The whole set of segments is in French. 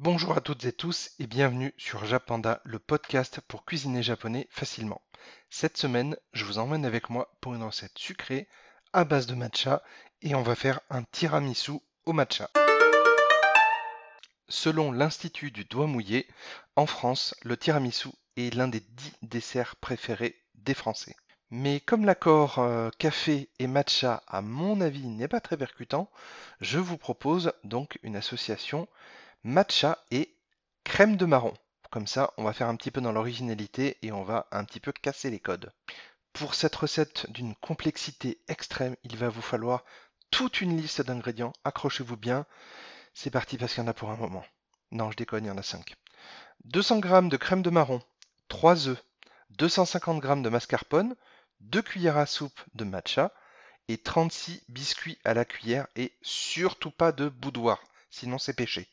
Bonjour à toutes et tous et bienvenue sur Japanda, le podcast pour cuisiner japonais facilement. Cette semaine, je vous emmène avec moi pour une recette sucrée à base de matcha et on va faire un tiramisu au matcha. Selon l'Institut du doigt mouillé, en France, le tiramisu est l'un des dix desserts préférés des Français. Mais comme l'accord euh, café et matcha, à mon avis, n'est pas très percutant, je vous propose donc une association matcha et crème de marron. Comme ça, on va faire un petit peu dans l'originalité et on va un petit peu casser les codes. Pour cette recette d'une complexité extrême, il va vous falloir toute une liste d'ingrédients. Accrochez-vous bien. C'est parti parce qu'il y en a pour un moment. Non, je déconne, il y en a 5. 200 g de crème de marron, 3 œufs, 250 g de mascarpone, 2 cuillères à soupe de matcha et 36 biscuits à la cuillère et surtout pas de boudoir, sinon c'est péché.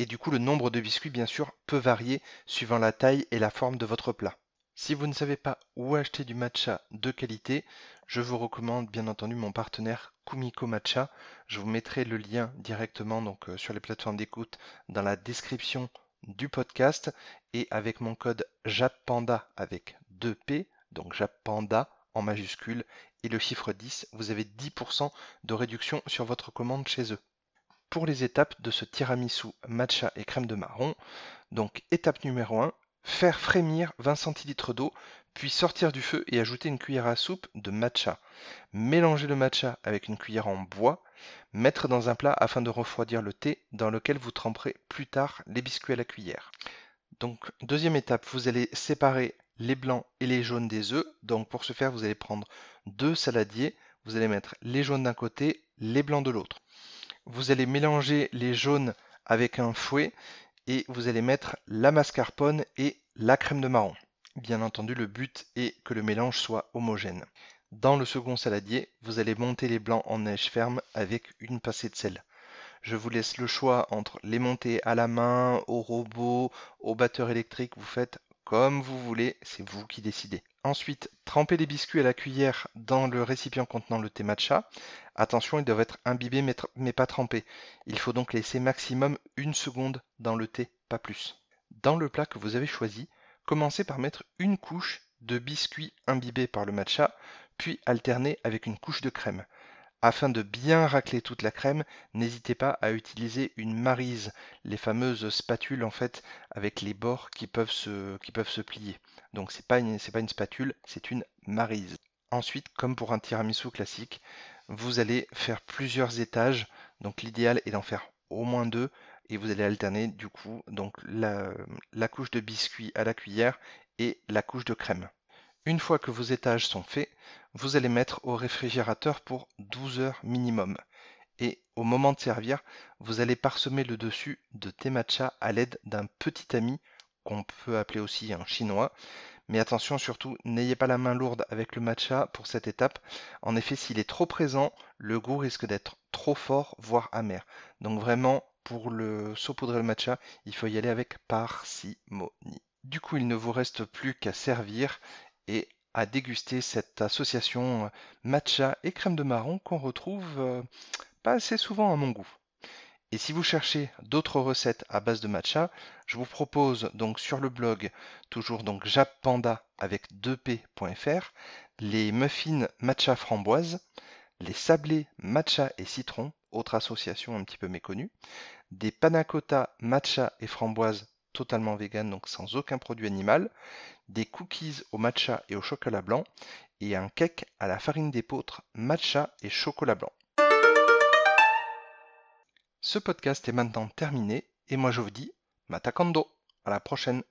Et du coup, le nombre de biscuits, bien sûr, peut varier suivant la taille et la forme de votre plat. Si vous ne savez pas où acheter du matcha de qualité, je vous recommande bien entendu mon partenaire Kumiko Matcha. Je vous mettrai le lien directement euh, sur les plateformes d'écoute dans la description du podcast et avec mon code JAPPANDA avec 2P, donc JAPPANDA en majuscule et le chiffre 10, vous avez 10% de réduction sur votre commande chez eux. Pour les étapes de ce tiramisu matcha et crème de marron, donc étape numéro 1, faire frémir 20 cl d'eau, puis sortir du feu et ajouter une cuillère à soupe de matcha. Mélanger le matcha avec une cuillère en bois, mettre dans un plat afin de refroidir le thé dans lequel vous tremperez plus tard les biscuits à la cuillère. Donc deuxième étape, vous allez séparer les blancs et les jaunes des œufs. Donc pour ce faire, vous allez prendre deux saladiers, vous allez mettre les jaunes d'un côté, les blancs de l'autre. Vous allez mélanger les jaunes avec un fouet et vous allez mettre la mascarpone et la crème de marron. Bien entendu, le but est que le mélange soit homogène. Dans le second saladier, vous allez monter les blancs en neige ferme avec une passée de sel. Je vous laisse le choix entre les monter à la main, au robot, au batteur électrique. Vous faites comme vous voulez, c'est vous qui décidez. Ensuite, trempez les biscuits à la cuillère dans le récipient contenant le thé matcha. Attention, ils doivent être imbibés mais pas trempés. Il faut donc laisser maximum une seconde dans le thé, pas plus. Dans le plat que vous avez choisi, commencez par mettre une couche de biscuits imbibés par le matcha, puis alternez avec une couche de crème. Afin de bien racler toute la crème, n'hésitez pas à utiliser une marise, les fameuses spatules en fait avec les bords qui peuvent se plier. Donc c'est pas une, pas une spatule, c'est une marise. Ensuite, comme pour un tiramisu classique, vous allez faire plusieurs étages. Donc l'idéal est d'en faire au moins deux et vous allez alterner du coup la, couche de biscuit à la cuillère et la couche de crème. Une fois que vos étages sont faits, vous allez mettre au réfrigérateur pour 12 heures minimum. Et au moment de servir, vous allez parsemer le dessus de thé matcha à l'aide d'un petit tamis qu'on peut appeler aussi un chinois. Mais attention surtout, n'ayez pas la main lourde avec le matcha pour cette étape. En effet, s'il est trop présent, le goût risque d'être trop fort, voire amer. Donc vraiment, pour le saupoudrer le matcha, il faut y aller avec parcimonie. Du coup, il ne vous reste plus qu'à servir et à déguster cette association matcha et crème de marron qu'on retrouve euh, pas assez souvent à mon goût. Et si vous cherchez d'autres recettes à base de matcha, je vous propose donc sur le blog, toujours donc jappanda avec 2p.fr, les muffins matcha framboise, les sablés matcha et citron, autre association un petit peu méconnue, des panna matcha et framboise totalement vegan, donc sans aucun produit animal, des cookies au matcha et au chocolat blanc, et un cake à la farine d'épeautre matcha et chocolat blanc. Ce podcast est maintenant terminé, et moi je vous dis Matakando, à la prochaine